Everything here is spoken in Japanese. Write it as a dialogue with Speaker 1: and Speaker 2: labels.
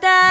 Speaker 1: た。